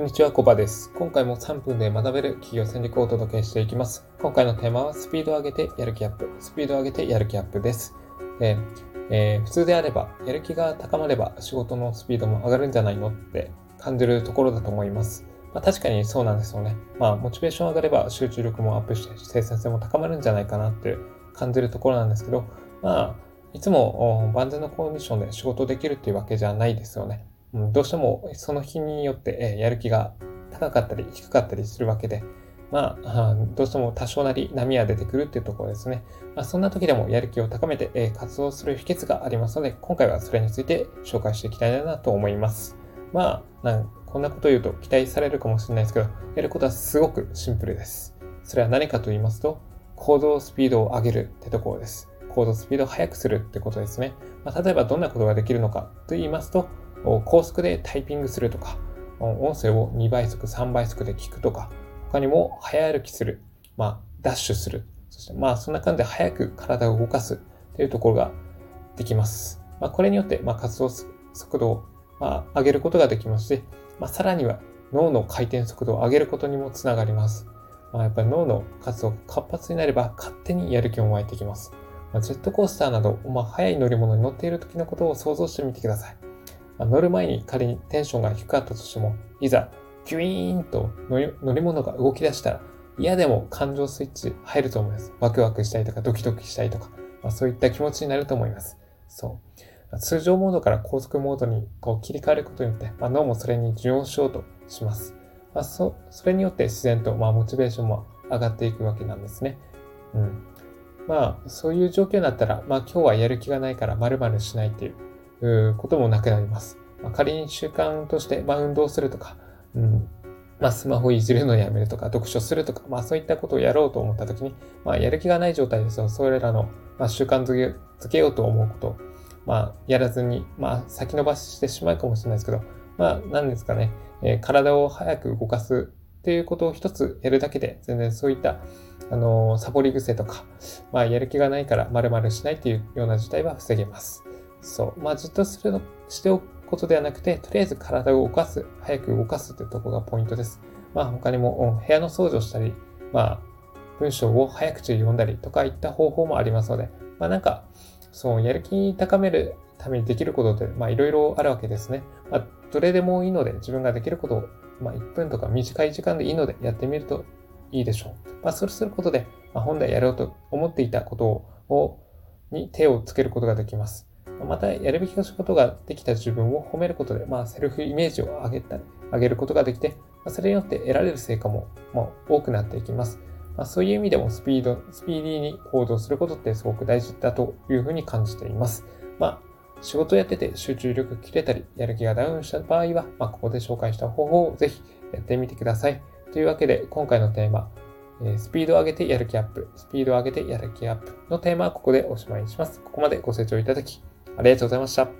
こんにちは、コバです。今回も3分で学べる企業戦略をお届けしていきます。今回のテーマは、スピードを上げてやる気アップ。スピードを上げてやる気アップです。でえー、普通であれば、やる気が高まれば仕事のスピードも上がるんじゃないのって感じるところだと思います。まあ、確かにそうなんですよね。まあ、モチベーション上がれば集中力もアップして生産性も高まるんじゃないかなって感じるところなんですけど、まあ、いつも万全のコンディションで仕事できるっていうわけじゃないですよね。うん、どうしてもその日によって、えやる気が高かったり低かったりするわけで、まあ、どうしても多少なり波が出てくるっていうところですね。まあ、そんな時でもやる気を高めて、え活動する秘訣がありますので、今回はそれについて紹介していきたいなと思います。まあ、なんこんなこと言うと期待されるかもしれないですけど、やることはすごくシンプルです。それは何かと言いますと、行動スピードを上げるってところです。行動スピードを速くするってことですね。まあ、例えばどんなことができるのかと言いますと、高速でタイピングするとか、音声を2倍速、3倍速で聞くとか、他にも早歩きする、まあ、ダッシュする、そしてまあ、そんな感じで早く体を動かすっていうところができます。まあ、これによって、まあ、活動速度を、まあ、上げることができますし、まあ、さらには脳の回転速度を上げることにもつながります。まあ、やっぱり脳の活動が活発になれば勝手にやる気も湧いてきます。まあ、ジェットコースターなど、まあ、速い乗り物に乗っている時のことを想像してみてください。まあ、乗る前に仮にテンションが低かったとしても、いざ、キュイーンと乗り物が動き出したら、嫌でも感情スイッチ入ると思います。ワクワクしたりとか、ドキドキしたりとか、まあ、そういった気持ちになると思います。そう。通常モードから高速モードにこう切り替えることによって、まあ、脳もそれに順応しようとします。まあ、そそれによって自然と、まあ、モチベーションも上がっていくわけなんですね。うん。まあ、そういう状況になったら、まあ、今日はやる気がないから〇〇しないっていうこともなくなります。まあ、仮に習慣として、まあ、運動するとか、うん、まあ、スマホいじるのやめるとか、読書するとか、まあ、そういったことをやろうと思ったときに、まあ、やる気がない状態ですと、それらの、まあ、習慣づけけようと思うことを、まあ、やらずに、まあ、先延ばししてしまうかもしれないですけど、まあ、何ですかね、えー、体を早く動かすっていうことを一つやるだけで、全然そういった、あのー、サボり癖とか、まあ、やる気がないから丸々しないっていうような事態は防げます。そう。まあ、じっとするの、しておくことではなくて、とりあえず体を動かす、早く動かすというところがポイントです。まあ、他にも、部屋の掃除をしたり、まあ、文章を早口で読んだりとかいった方法もありますので、まあ、なんか、そう、やる気高めるためにできることって、まあ、いろいろあるわけですね。まあ、どれでもいいので、自分ができることをまあ、1分とか短い時間でいいのでやってみるといいでしょう。まあ、それすることで、まあ、本来やろうと思っていたことをに手をつけることができます。また、やるべきことができた自分を褒めることで、まあ、セルフイメージを上げたり、上げることができて、ま、それによって得られる成果も、まあ、多くなっていきます。まあ、そういう意味でもスピード、スピーディーに行動することってすごく大事だというふうに感じています。まあ、仕事やってて集中力切れたり、やる気がダウンした場合は、まあ、ここで紹介した方法をぜひやってみてください。というわけで、今回のテーマ、スピードを上げてやる気アップ、スピードを上げてやる気アップのテーマはここでおしまいにします。ここまでご清聴いただき、ありがとうございました。